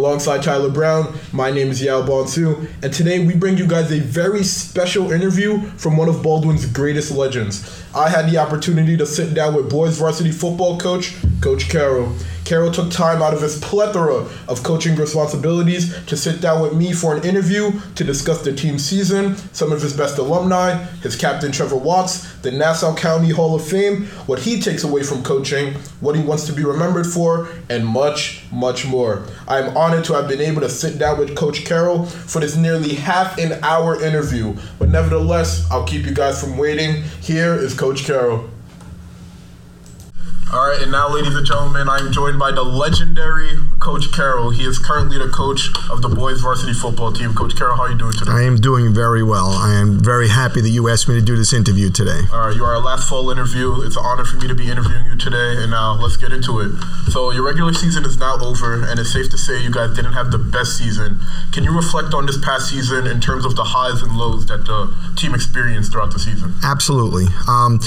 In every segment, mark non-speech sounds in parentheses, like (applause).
Alongside Tyler Brown, my name is Yao Bonsu, and today we bring you guys a very special interview from one of Baldwin's greatest legends. I had the opportunity to sit down with boys varsity football coach, Coach Carroll. Carroll took time out of his plethora of coaching responsibilities to sit down with me for an interview to discuss the team's season, some of his best alumni, his captain Trevor Watts, the Nassau County Hall of Fame, what he takes away from coaching, what he wants to be remembered for, and much, much more. I am honored to have been able to sit down with Coach Carroll for this nearly half an hour interview, but nevertheless, I'll keep you guys from waiting. Here is Coach Carroll. All right, and now, ladies and gentlemen, I'm joined by the legendary Coach Carroll. He is currently the coach of the boys varsity football team. Coach Carroll, how are you doing today? I am doing very well. I am very happy that you asked me to do this interview today. All right, you are our last full interview. It's an honor for me to be interviewing you today, and now let's get into it. So, your regular season is now over, and it's safe to say you guys didn't have the best season. Can you reflect on this past season in terms of the highs and lows that the team experienced throughout the season? Absolutely. Um,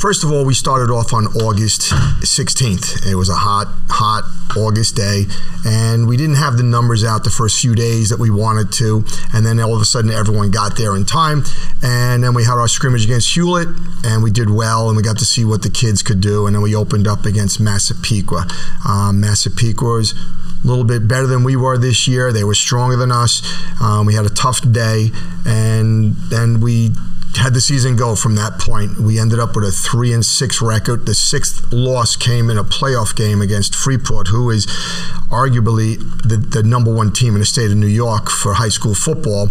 First of all, we started off on August 16th. It was a hot, hot August day, and we didn't have the numbers out the first few days that we wanted to. And then all of a sudden, everyone got there in time. And then we had our scrimmage against Hewlett, and we did well, and we got to see what the kids could do. And then we opened up against Massapequa. Um, Massapequa was a little bit better than we were this year. They were stronger than us. Um, we had a tough day, and then we had the season go from that point. We ended up with a three and six record. The sixth loss came in a playoff game against Freeport, who is arguably the, the number one team in the state of New York for high school football.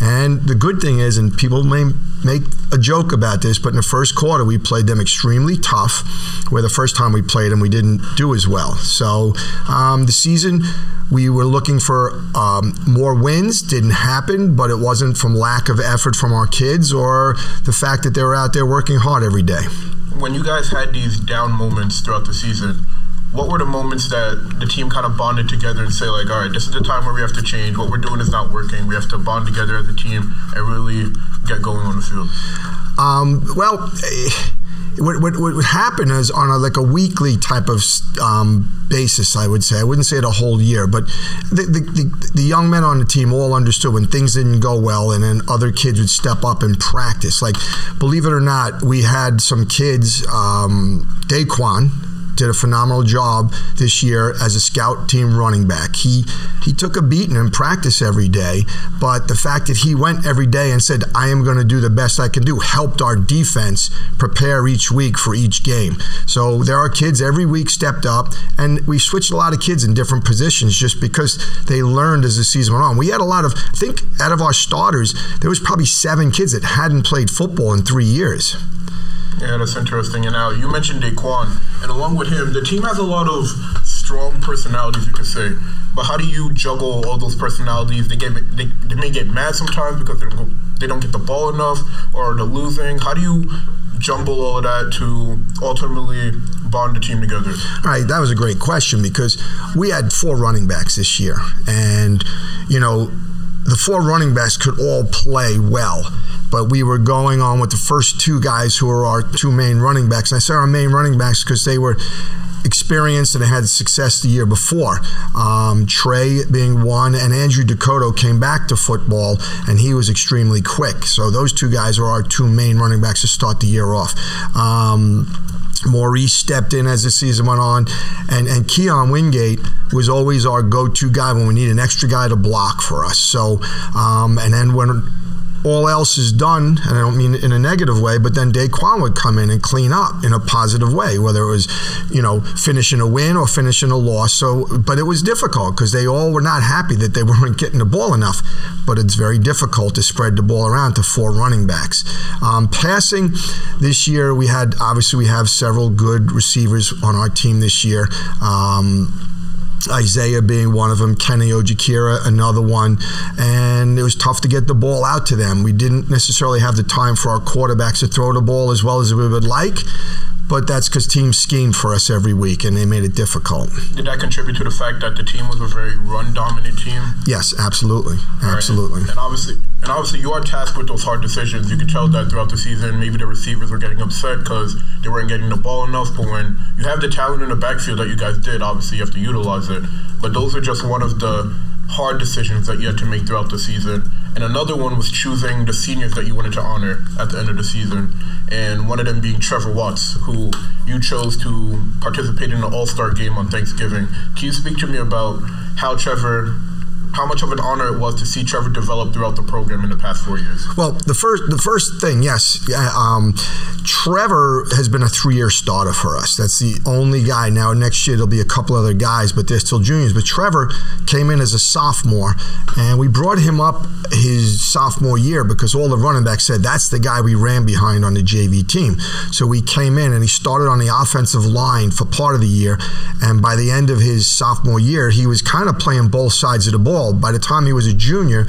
And the good thing is, and people may make a joke about this, but in the first quarter we played them extremely tough. Where the first time we played them, we didn't do as well. So um, the season we were looking for um, more wins, didn't happen, but it wasn't from lack of effort from our kids or the fact that they were out there working hard every day. When you guys had these down moments throughout the season, what were the moments that the team kind of bonded together and say like all right this is the time where we have to change what we're doing is not working we have to bond together as a team and really get going on the field um, well eh, what, what, what would happen is on a, like a weekly type of um, basis, I would say. I wouldn't say it a whole year, but the, the, the, the, young men on the team all understood when things didn't go well, and then other kids would step up and practice. Like, believe it or not, we had some kids, um, Daquan, did a phenomenal job this year as a scout team running back. He he took a beating in practice every day, but the fact that he went every day and said, "I am going to do the best I can do," helped our defense prepare each week for each game. So there are kids every week stepped up, and we switched a lot of kids in different positions just because they learned as the season went on. We had a lot of, I think, out of our starters, there was probably seven kids that hadn't played football in three years. Yeah, that's interesting. And now you mentioned Daquan, and along with him, the team has a lot of strong personalities, you could say. But how do you juggle all those personalities? They get they, they may get mad sometimes because they don't go, they don't get the ball enough or they're losing. How do you jumble all of that to ultimately bond the team together? All right, that was a great question because we had four running backs this year, and you know the four running backs could all play well but we were going on with the first two guys who are our two main running backs. And I say our main running backs because they were experienced and had success the year before. Um, Trey being one, and Andrew Dakota came back to football, and he was extremely quick. So those two guys are our two main running backs to start the year off. Um, Maurice stepped in as the season went on, and and Keon Wingate was always our go-to guy when we need an extra guy to block for us. So, um, and then when all else is done, and I don't mean in a negative way, but then Daquan would come in and clean up in a positive way, whether it was, you know, finishing a win or finishing a loss. So, but it was difficult because they all were not happy that they (laughs) weren't getting the ball enough. But it's very difficult to spread the ball around to four running backs. Um, passing this year, we had obviously we have several good receivers on our team this year. Um, Isaiah being one of them, Kenny Ojikira another one, and it was tough to get the ball out to them. We didn't necessarily have the time for our quarterbacks to throw the ball as well as we would like, but that's because teams schemed for us every week and they made it difficult. Did that contribute to the fact that the team was a very run dominant team? Yes, absolutely, absolutely. Right. And, and obviously, and obviously, you are tasked with those hard decisions. You could tell that throughout the season. Maybe the receivers were getting upset because they weren't getting the ball enough. But when you have the talent in the backfield that you guys did, obviously you have to utilize it. But those are just one of the hard decisions that you had to make throughout the season. And another one was choosing the seniors that you wanted to honor at the end of the season. And one of them being Trevor Watts, who you chose to participate in the All Star game on Thanksgiving. Can you speak to me about how Trevor how much of an honor it was to see Trevor develop throughout the program in the past four years? Well, the first the first thing, yes, um, Trevor has been a three year starter for us. That's the only guy. Now next year there'll be a couple other guys, but they're still juniors. But Trevor came in as a sophomore, and we brought him up his sophomore year because all the running backs said that's the guy we ran behind on the JV team. So we came in and he started on the offensive line for part of the year, and by the end of his sophomore year, he was kind of playing both sides of the ball by the time he was a junior,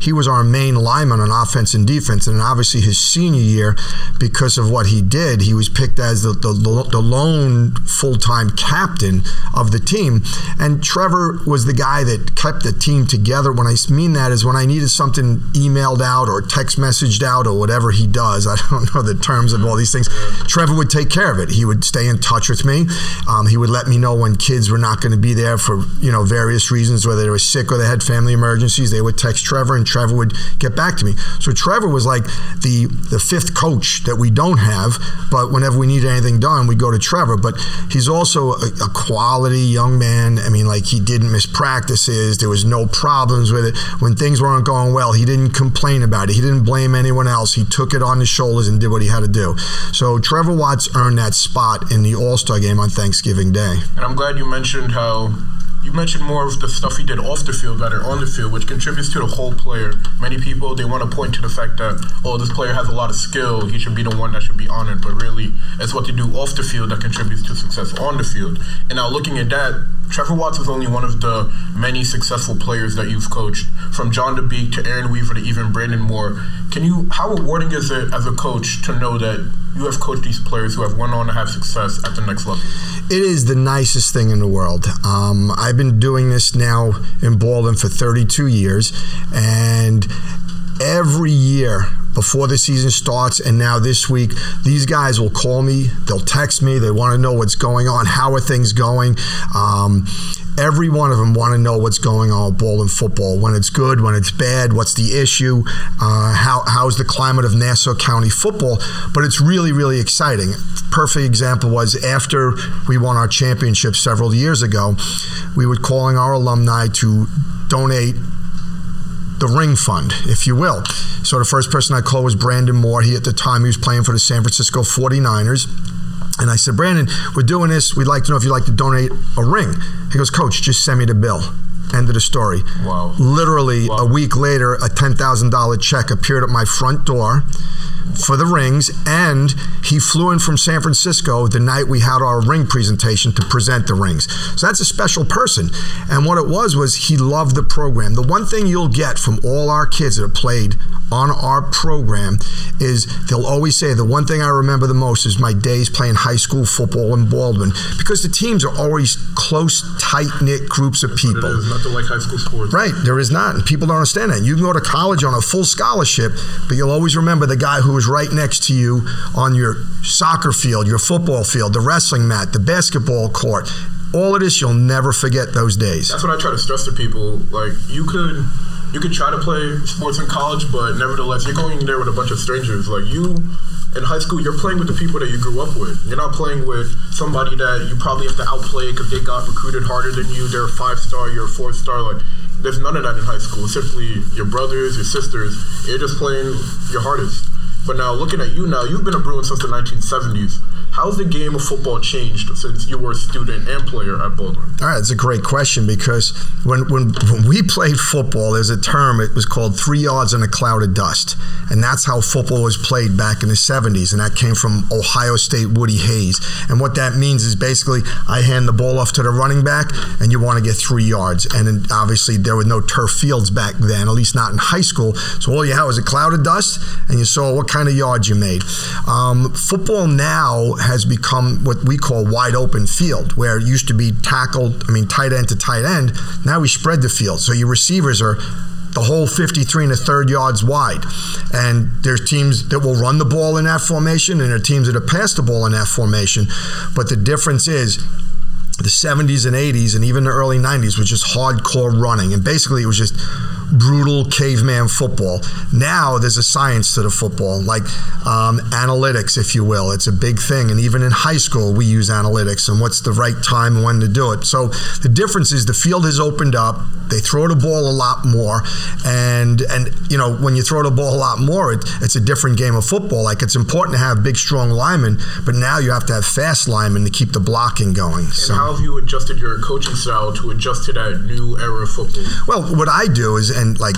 he was our main lineman on offense and defense. And obviously, his senior year, because of what he did, he was picked as the, the, the lone full time captain of the team. And Trevor was the guy that kept the team together. When I mean that is when I needed something emailed out or text messaged out or whatever he does. (laughs) I don't know the terms of all these things. Trevor would take care of it. He would stay in touch with me. Um, he would let me know when kids were not going to be there for you know various reasons, whether they were sick or they had family emergencies, they would text Trevor, and Trevor would get back to me. So Trevor was like the the fifth coach that we don't have, but whenever we need anything done, we go to Trevor. But he's also a, a quality young man. I mean, like he didn't miss practices. There was no problems with it. When things weren't going well, he didn't complain about it. He didn't blame anyone else. He took it on his shoulders and did what he had to do. So Trevor Watts earned that spot in the All Star game on Thanksgiving Day. And I'm glad you mentioned how you mentioned more of the stuff he did off the field rather on the field, which contributes to the whole player. Many people they want to point to the fact that oh, this player has a lot of skill, he should be the one that should be honored. But really, it's what they do off the field that contributes to success on the field. And now looking at that, Trevor Watts is only one of the many successful players that you've coached, from John DeBeek to Aaron Weaver to even Brandon Moore. Can you? How rewarding is it as a coach to know that you have coached these players who have went on to have success at the next level? It is the nicest thing in the world. Um, I've been doing this now in Baldwin for 32 years, and every year before the season starts and now this week these guys will call me they'll text me they want to know what's going on how are things going? Um, every one of them want to know what's going on with Baldwin football when it's good when it's bad what's the issue uh, how, how's the climate of nassau county football? But it's really really exciting perfect example was after we won our championship several years ago we were calling our alumni to donate the ring fund, if you will. So the first person I called was Brandon Moore. He at the time he was playing for the San Francisco 49ers. And I said, Brandon, we're doing this. We'd like to know if you'd like to donate a ring. He goes, Coach, just send me the bill. End of the story. Wow. Literally Wow. a week later, a $10,000 check appeared at my front door for the rings, and he flew in from San Francisco the night we had our ring presentation to present the rings. So that's a special person. And what it was was he loved the program. The one thing you'll get from all our kids that have played on our program is they'll always say the one thing I remember the most is my days playing high school football in Baldwin because the teams are always close, tight knit groups of people. is nothing like high school sports. Right, there is not. And people don't understand that. You can go to college on a full scholarship, but you'll always remember the guy who was right next to you on your soccer field, your football field, the wrestling mat, the basketball court. All of this, you'll never forget those days. That's what I try to stress to people. Like you could you could try to play sports in college, but nevertheless you're going there with a bunch of strangers. Like you in high school, you're playing with the people that you grew up with. You're not playing with somebody that you probably have to outplay because they got recruited harder than you. They're a five star, you're a four star. Like there's none of that in high school. It's simply your brothers, your sisters. You're just playing your hardest. But now looking at you now, you've been a Bruin since the 1970s. How's the game of football changed since you were a student and player at Baldwin? All right, it's a great question because when, when when we played football, there's a term. It was called three yards in a cloud of dust, and that's how football was played back in the '70s. And that came from Ohio State Woody Hayes. And what that means is basically, I hand the ball off to the running back, and you want to get three yards. And obviously there were no turf fields back then, at least not in high school. So all you had was a cloud of dust, and you saw what kind of yards you made. Um, football now has become what we call wide open field, where it used to be tackled, I mean, tight end to tight end. Now we spread the field. So your receivers are the whole 53 and a third yards wide. And there's teams that will run the ball in that formation, and there are teams that have passed the ball in that formation. But the difference is the 70s and 80s and even the early 90s was just hardcore running. And basically, it was just brutal caveman football. Now there's a science to the football, like um, analytics, if you will. It's a big thing. And even in high school, we use analytics and what's the right time and when to do it. So the difference is the field has opened up. They throw the ball a lot more. And, and you know, when you throw the ball a lot more, it, it's a different game of football. Like it's important to have big, strong linemen, but now you have to have fast linemen to keep the blocking going. And so, how have you adjusted your coaching style to adjust to that new era of football? Well, what I do is, and like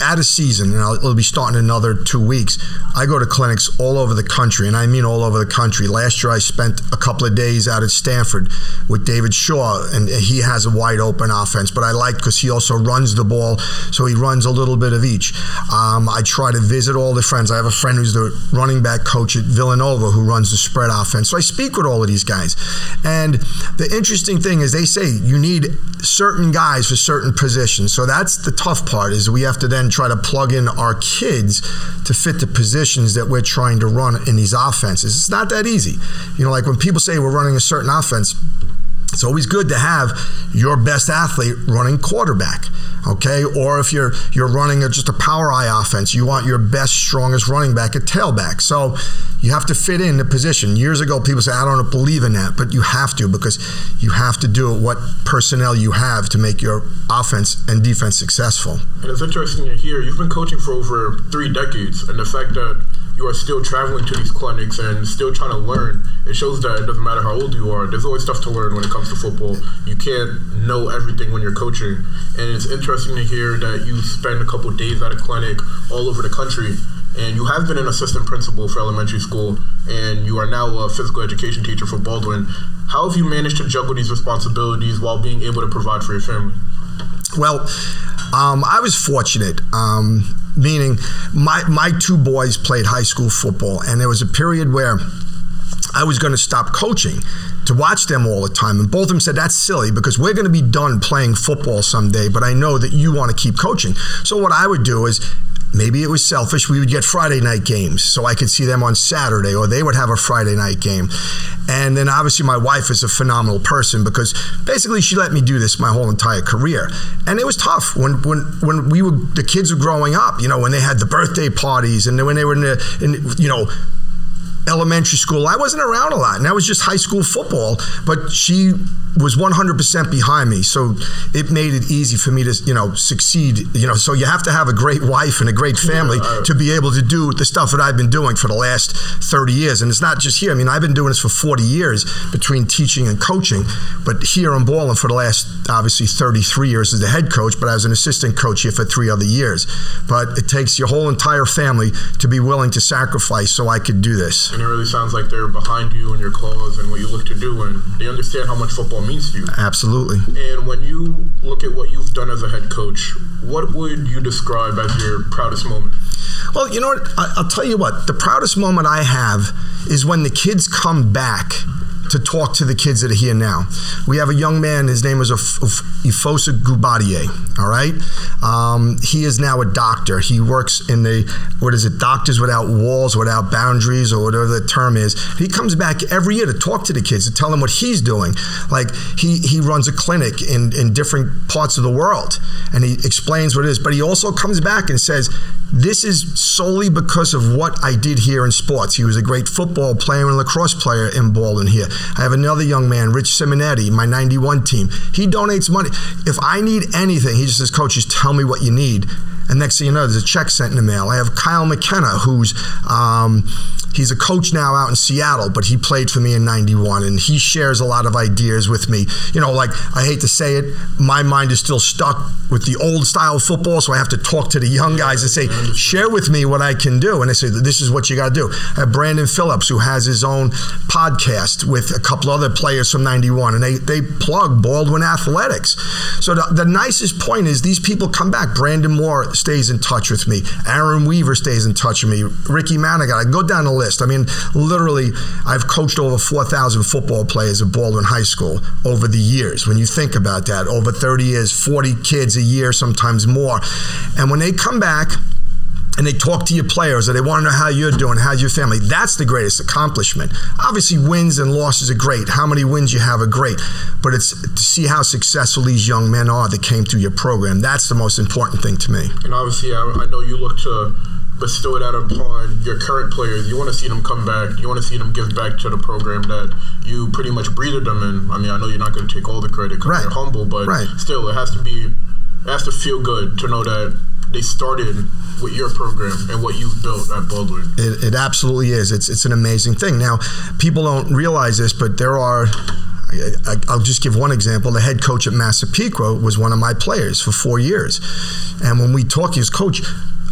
at a season, and I'll, it'll be starting another two weeks. I go to clinics all over the country, and I mean all over the country. Last year, I spent a couple of days out at Stanford with David Shaw, and he has a wide open offense. But I like because he also runs the ball, so he runs a little bit of each. Um, I try to visit all the friends. I have a friend who's the running back coach at Villanova who runs the spread offense. So I speak with all of these guys, and the interesting thing is they say you need certain guys for certain positions. So that's the tough part is we have to then try to plug in our kids to fit the positions that we're trying to run in these offenses. It's not that easy. You know, like when people say we're running a certain offense, it's always good to have your best athlete running quarterback okay? Or if you're you're running a, just a power I offense, you want your best, strongest running back at tailback. So you have to fit in the position. Years ago, people say, I don't believe in that, but you have to because you have to do what personnel you have to make your offense and defense successful. And it's interesting to hear you've been coaching for over three decades, and the fact that you are still traveling to these clinics and still trying to learn. It shows that it doesn't matter how old you are. There's always stuff to learn when it comes to football. You can't know everything when you're coaching, and it's interesting to hear that you spend a couple days at a clinic all over the country. And you have been an assistant principal for elementary school, and you are now a physical education teacher for Baldwin. How have you managed to juggle these responsibilities while being able to provide for your family? Well, um, I was fortunate. Um, meaning my my two boys played high school football, and there was a period where I was going to stop coaching to watch them all the time. And both of them said, That's silly because we're going to be done playing football someday, but I know that you want to keep coaching. So, what I would do is maybe it was selfish. We would get Friday night games so I could see them on Saturday, or they would have a Friday night game. And then obviously, my wife is a phenomenal person because basically she let me do this my whole entire career. And it was tough when when when we were the kids were growing up. You know, when they had the birthday parties and when they were in the in, you know elementary school. I wasn't around a lot, and that was just high school football. But she was 100% behind me, so it made it easy for me to, you know, succeed. You know, so you have to have a great wife and a great family yeah. to be able to do the stuff that I've been doing for the last 30 years. And it's not just here. I mean, I've been doing this for 40 years between teaching and coaching, but here in Baldwin for the last obviously 33 years as the head coach, but I was an assistant coach here for three other years. But it takes your whole entire family to be willing to sacrifice so I could do this. And it really sounds like they're behind you and your cause and what you look to do, and they understand how much football means to you. Absolutely. And when you look at what you've done as a head coach, what would you describe as your proudest moment? Well, you know what? I'll tell you what. The proudest moment I have is when the kids come back to talk to the kids that are here now. We have a young man, his name is Ifosa Gubadier, all right? Um, he is now a doctor. He works in the, what is it, Doctors Without Walls, Without Boundaries, or whatever the term is. He comes back every year to talk to the kids, to tell them what he's doing. Like, he, he runs a clinic in, in different parts of the world, and he explains what it is. But he also comes back and says, this is solely because of what I did here in sports. He was a great football player and lacrosse player in Baldwin here. I have another young man, Rich Simonetti, my 91 team. He donates money. If I need anything, he just says, Coach, just tell me what you need. And next thing you know, there's a check sent in the mail. I have Kyle McKenna, who's um, He's a coach now out in Seattle, but he played for me in 91 and he shares a lot of ideas with me. You know, like I hate to say it, my mind is still stuck with the old style football, so I have to talk to the young guys and say, share with me what I can do. And they say, this is what you got to do. I have Brandon Phillips, who has his own podcast with a couple other players from 91, and they, they plug Baldwin Athletics. So the, the nicest point is these people come back. Brandon Moore stays in touch with me. Aaron Weaver stays in touch with me. Ricky Manigat. I go down the list. I mean, literally, I've coached over 4,000 football players at Baldwin High School over the years. When you think about that, over 30 years, 40 kids a year, sometimes more. And when they come back, and they talk to your players or they want to know how you're doing, how's your family. That's the greatest accomplishment. Obviously, wins and losses are great. How many wins you have are great. But it's to see how successful these young men are that came through your program. That's the most important thing to me. And obviously, I, I know you look to bestow that upon your current players. You want to see them come back. You want to see them give back to the program that you pretty much breathed them in. I mean, I know you're not going to take all the credit because right. you're humble, but right. still, it has to be, it has to feel good to know that they started with your program and what you've built at Baldwin. It, it absolutely is. It's it's an amazing thing. Now, people don't realize this, but there are. I, will just give one example. The head coach at Massapequa was one of my players for four years, and when we talk, he was coach.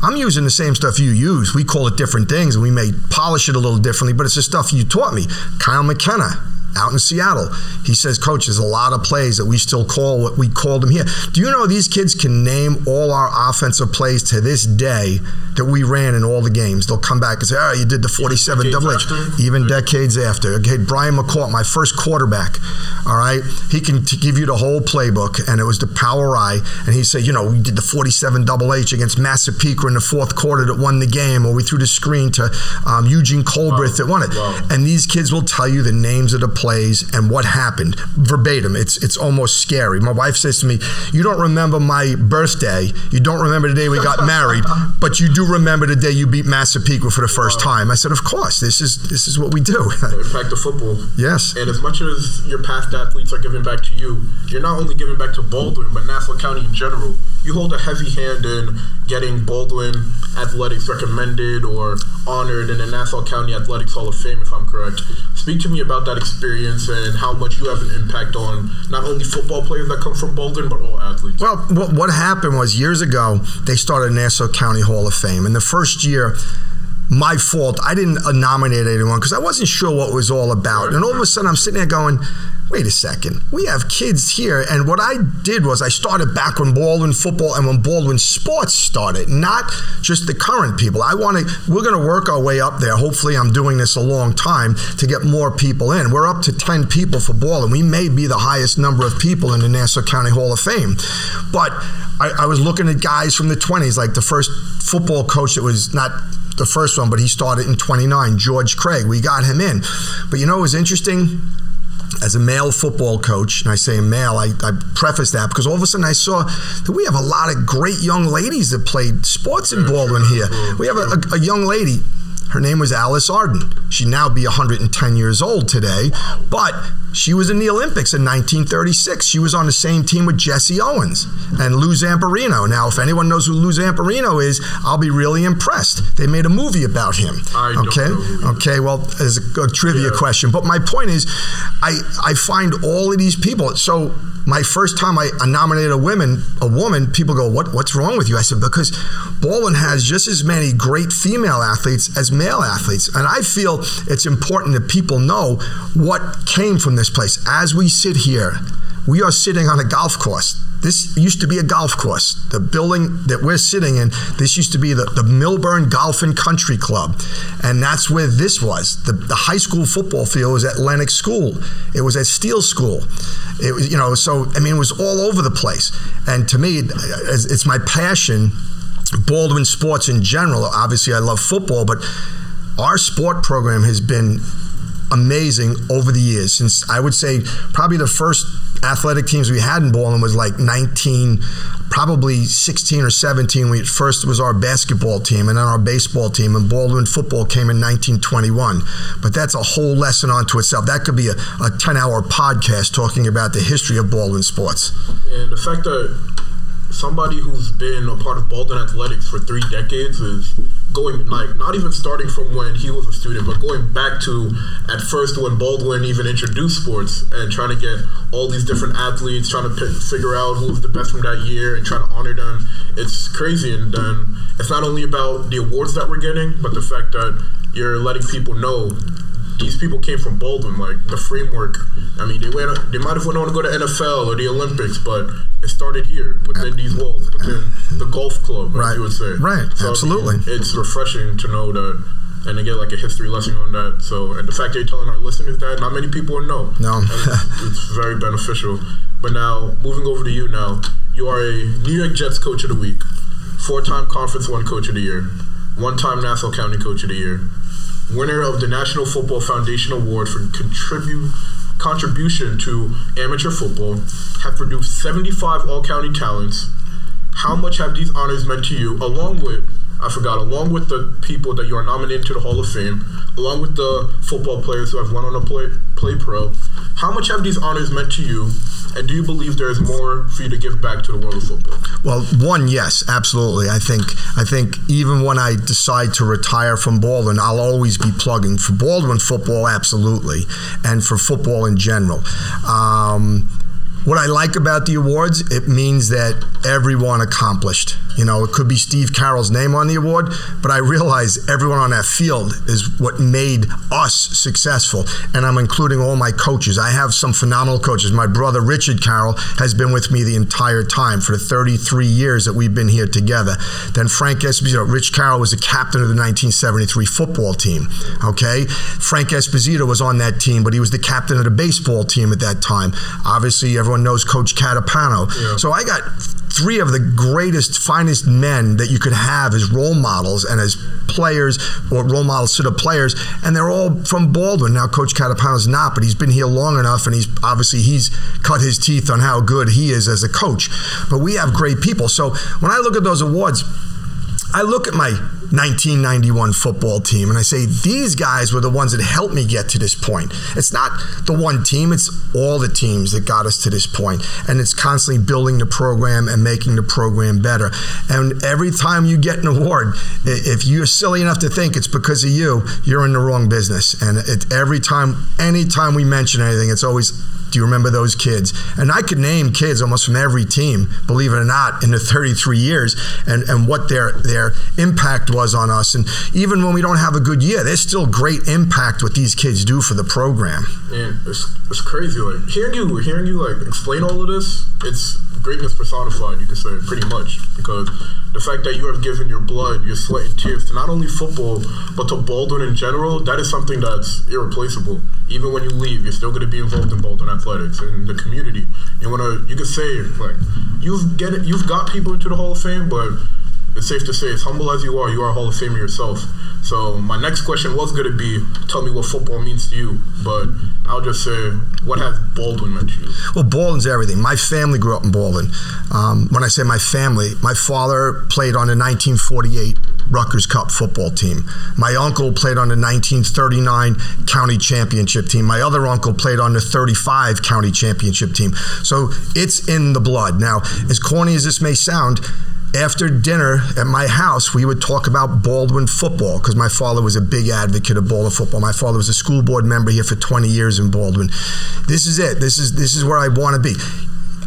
I'm using the same stuff you use. We call it different things, and we may polish it a little differently, but it's the stuff you taught me. Kyle McKenna, out in Seattle. He says, Coach, there's a lot of plays that we still call what we called them here. Do you know these kids can name all our offensive plays to this day that we ran in all the games? They'll come back and say, Oh, you did the 47 double H. Even decades after. Okay, Brian McCourt, my first quarterback, all right, he can t- give you the whole playbook, and it was the power I. And he said, You know, we did the 47 double H against Massapequa in the fourth quarter that won the game, or we threw the screen to um, Eugene Colbrith wow. that won it. Wow. And these kids will tell you the names of the plays and what happened verbatim. It's it's almost scary. My wife says to me, "You don't remember my birthday. You don't remember the day we got married, (laughs) but you do remember the day you beat Massapequa for the first time." I said, "Of course. This is this is what we do." Impact the football. Yes. And as much as your past athletes are giving back to you, you're not only giving back to Baldwin, but Nassau County in general. You hold a heavy hand in getting Baldwin Athletics recommended or honored in the Nassau County Athletics Hall of Fame, if I'm correct. Speak to me about that experience and how much you have an impact on not only football players that come from Baldwin, but all athletes. Well, what, happened was years ago, they started Nassau County Hall of Fame. And the first year, my fault. I didn't nominate anyone because I wasn't sure what it was all about. And all of a sudden, I'm sitting there going, wait a second, we have kids here. And what I did was I started back when Baldwin football and when Baldwin sports started, not just the current people. I want to, we're going to work our way up there. Hopefully, I'm doing this a long time to get more people in. We're up to 10 people for Baldwin. We may be the highest number of people in the Nassau County Hall of Fame. But I, I was looking at guys from the 20s, like the first football coach that was not the first one, but he started in 29, George Craig. We got him in. But you know, it was interesting as a male football coach, and I say male, I, I, preface that because all of a sudden I saw that we have a lot of great young ladies that played sports in Baldwin here. We have a, a, a young lady. Her name was Alice Arden. She'd now be 110 years old today, but she was in the Olympics in 1936. She was on the same team with Jesse Owens and Lou Zamperini. Now, if anyone knows who Lou Zamperini is, I'll be really impressed. They made a movie about him. okay, okay. Well, as a, a trivia yeah. question, but my point is, I I find all of these people. So my first time I, nominated a woman, a woman, people go, "What? What's wrong with you?" I said, "Because Baldwin has just as many great female athletes as male athletes, and I feel it's important that people know what came from this." this place. As we sit here, we are sitting on a golf course. This used to be a golf course. The building that we're sitting in, this used to be the, the Milburn Golf and Country Club. And that's where this was. The, the high school football field was at Lenox School. It was at Steele School. It was, you know, so, I mean, it was all over the place. And to me, it's my passion, Baldwin sports in general. Obviously, I love football, but our sport program has been amazing over the years. Since I would say probably the first athletic teams we had in Baldwin was like 19, probably 16 or 17. We first was our basketball team and then our baseball team, and Baldwin football came in 1921. But that's a whole lesson onto itself. That could be a, a 10 hour podcast talking about the history of Baldwin sports. And the fact that somebody who's been a part of Baldwin Athletics for three decades is going like not even starting from when he was a student, but going back to at first when Baldwin even introduced sports and trying to get all these different athletes, trying to figure out who was the best from that year and trying to honor them. It's crazy, and then it's not only about the awards that we're getting, but the fact that you're letting people know these people came from Baldwin, like the framework. I mean, they went, they might have went on to go to NFL or the Olympics, but it started here within these walls, within the golf club, right. you would say. Right, so, absolutely. I mean, it's refreshing to know that and to get like a history lesson on that. So, and the fact that you're telling our listeners that not many people know. No, it's, (laughs) it's, very beneficial. But now, moving over to you now, you are a New York Jets coach of the week, four-time Conference One coach of the year, one-time Nassau County coach of the year, winner of the National Football Foundation Award for contribute contribution to amateur football, have produced 75 all-county talents. How much have these honors meant to you, along with I forgot, along with the people that you are nominated to the Hall of Fame, along with the football players who have won on a play, play pro, how much have these honors meant to you? And do you believe there is more for you to give back to the world of football? Well, one, yes, absolutely. I think I think even when I decide to retire from Baldwin, I'll always be plugging for Baldwin football, absolutely, and for football in general. Um, what I like about the awards, it means that everyone accomplished. You know, it could be Steve Carroll's name on the award, but I realize everyone on that field is what made us successful. And I'm including all my coaches. I have some phenomenal coaches. My brother Richard Carroll has been with me the entire time for the 33 years that we've been here together. Then Frank Esposito, Rich Carroll was the captain of the 1973 football team. Okay, Frank Esposito was on that team, but he was the captain of the baseball team at that time. Obviously, everyone knows Coach Catapano. Yeah. So I got three of the greatest, finest men that you could have as role models and as players or role models to the players, and they're all from Baldwin. Now, Coach Catapano's not, but he's been here long enough, and he's obviously he's cut his teeth on how good he is as a coach. But we have great people. So when I look at those awards, I look at my 1991 football team and I say, these guys were the ones that helped me get to this point. It's not the one team, it's all the teams that got us to this point. And it's constantly building the program and making the program better. And every time you get an award, if you're silly enough to think it's because of you, you're in the wrong business. And it, every time, anytime we mention anything, it's always do you remember those kids? And I could name kids almost from every team, believe it or not, in the 33 years, and, and what their their impact was on us. And even when we don't have a good year, there's still great impact what these kids do for the program. And it's, it's crazy. Like hearing you hearing you like explain all of this, it's greatness personified, you could say, pretty much. Because the fact that you have given your blood, your sweat and tears to not only football, but to Baldwin in general, that is something that's irreplaceable. Even when you leave, you're still going to be involved in Baldwin athletics and the community. You want to, you could say, like, you've get it, you've got people into the Hall of Fame, but it's safe to say, as humble as you are, you are a Hall of Famer yourself. So my next question was going to be, tell me what football means to you. But I'll just say, what has Baldwin meant to you? Well, Baldwin's everything. My family grew up in Baldwin. Um, when I say my family, my father played on the 1948 Rutgers Cup football team. My uncle played on the 1939 county championship team. My other uncle played on the 35 county championship team. So it's in the blood. Now, as corny as this may sound, after dinner at my house, we would talk about Baldwin football because my father was a big advocate of Baldwin football. My father was a school board member here for 20 years in Baldwin. This is it. This is this is where I want to be.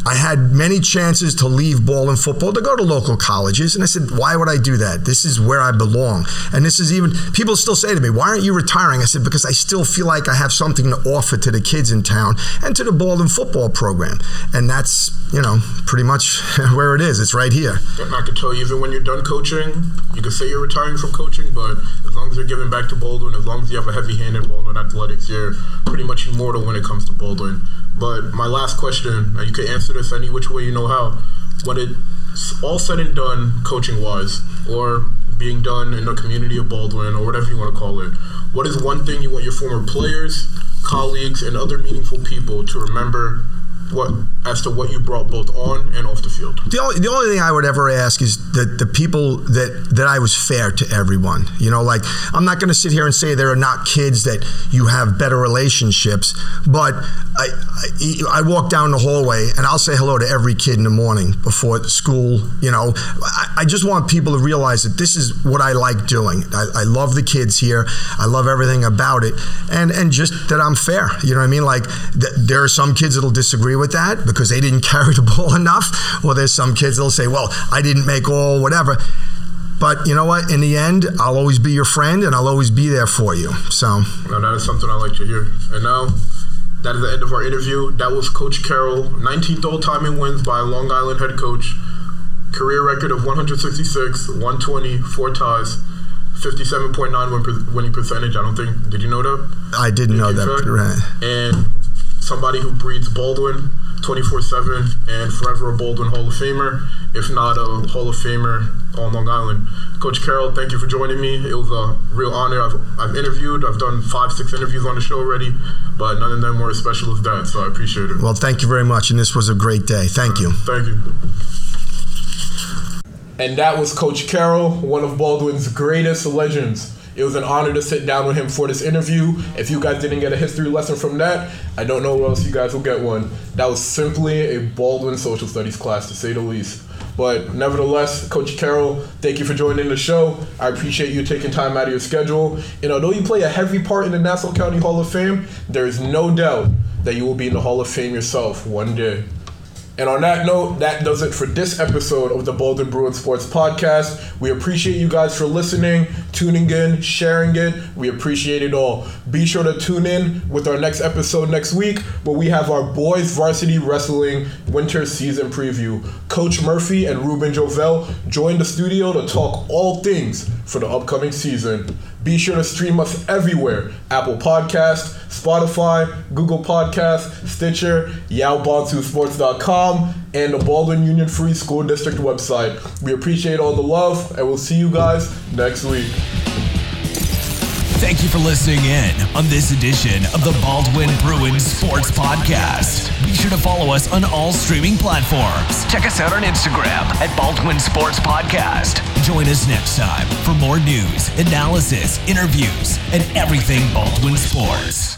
I had many chances to leave Baldwin football to go to local colleges. And I said, why would I do that? This is where I belong. And this is even, people still say to me, why aren't you retiring? I said, because I still feel like I have something to offer to the kids in town and to the Baldwin football program. And that's, you know, pretty much (laughs) where it is. It's right here. And I can tell you, even when you're done coaching, you can say you're retiring from coaching, but as long as you're giving back to Baldwin, as long as you have a heavy hand in Baldwin athletics, you're pretty much immortal when it comes to Baldwin. But my last question, you can answer this any which way you know how. When it's all said and done, coaching wise, or being done in the community of Baldwin, or whatever you want to call it, what is one thing you want your former players, colleagues, and other meaningful people to remember what as to what you brought both on and off the field. The only, the only thing I would ever ask is that the people that that I was fair to everyone. You know, like I'm not going to sit here and say there are not kids that you have better relationships, but I, I, I walk down the hallway and I'll say hello to every kid in the morning before school. You know, I, I just want people to realize that this is what I like doing. I, I love the kids here. I love everything about it, and and just that I'm fair. You know what I mean? Like th- there are some kids that'll disagree with that because they didn't (laughs) carry the ball enough, or there's some kids that'll say, well, I didn't make all whatever. But you know what? In the end, I'll always be your friend, and I'll always be there for you. So. Now that is something I like to hear. And now. That is the end of our interview. That was Coach Carroll, 19th all time in wins by Long Island head coach. Career record of 166, 120, four ties, 57.9 win per, winning percentage. I don't think, did you know that? I didn't know that. Right. And somebody who breeds Baldwin 24 7 and forever a Baldwin Hall of Famer, if not a Hall of Famer on Long Island. Coach Carroll, thank you for joining me. It was a real honor. I've, I've interviewed, I've done five, six interviews on the show already, but none of them were as special as that, so I appreciate it. Well, thank you very much, and this was a great day. Thank you. Thank you. And that was Coach Carroll, one of Baldwin's greatest legends. It was an honor to sit down with him for this interview. If you guys didn't get a history lesson from that, I don't know where else you guys will get one. That was simply a Baldwin social studies class, to say the least. But nevertheless, Coach Carroll, thank you for joining the show. I appreciate you taking time out of your schedule. And although you play a heavy part in the Nassau County Hall of Fame, there is no doubt that you will be in the Hall of Fame yourself one day. And on that note, that does it for this episode of the Baldwin Bruin Sports Podcast. We appreciate you guys for listening, tuning in, sharing it. We appreciate it all. Be sure to tune in with our next episode next week where we have our boys varsity wrestling winter season preview. Coach Murphy and Ruben Jovel join the studio to talk all things for the upcoming season. Be sure to stream us everywhere Apple Podcast, Spotify, Google Podcast, Stitcher, YaoBonsuSports.com, and the Baldwin Union Free School District website. We appreciate all the love, and we'll see you guys next week. Thank you for listening in on this edition of the Baldwin Bruin Sports Podcast. Be sure to follow us on all streaming platforms. Check us out on Instagram at Baldwin Sports Podcast. Join us next time for more news, analysis, interviews, and everything Baldwin Sports.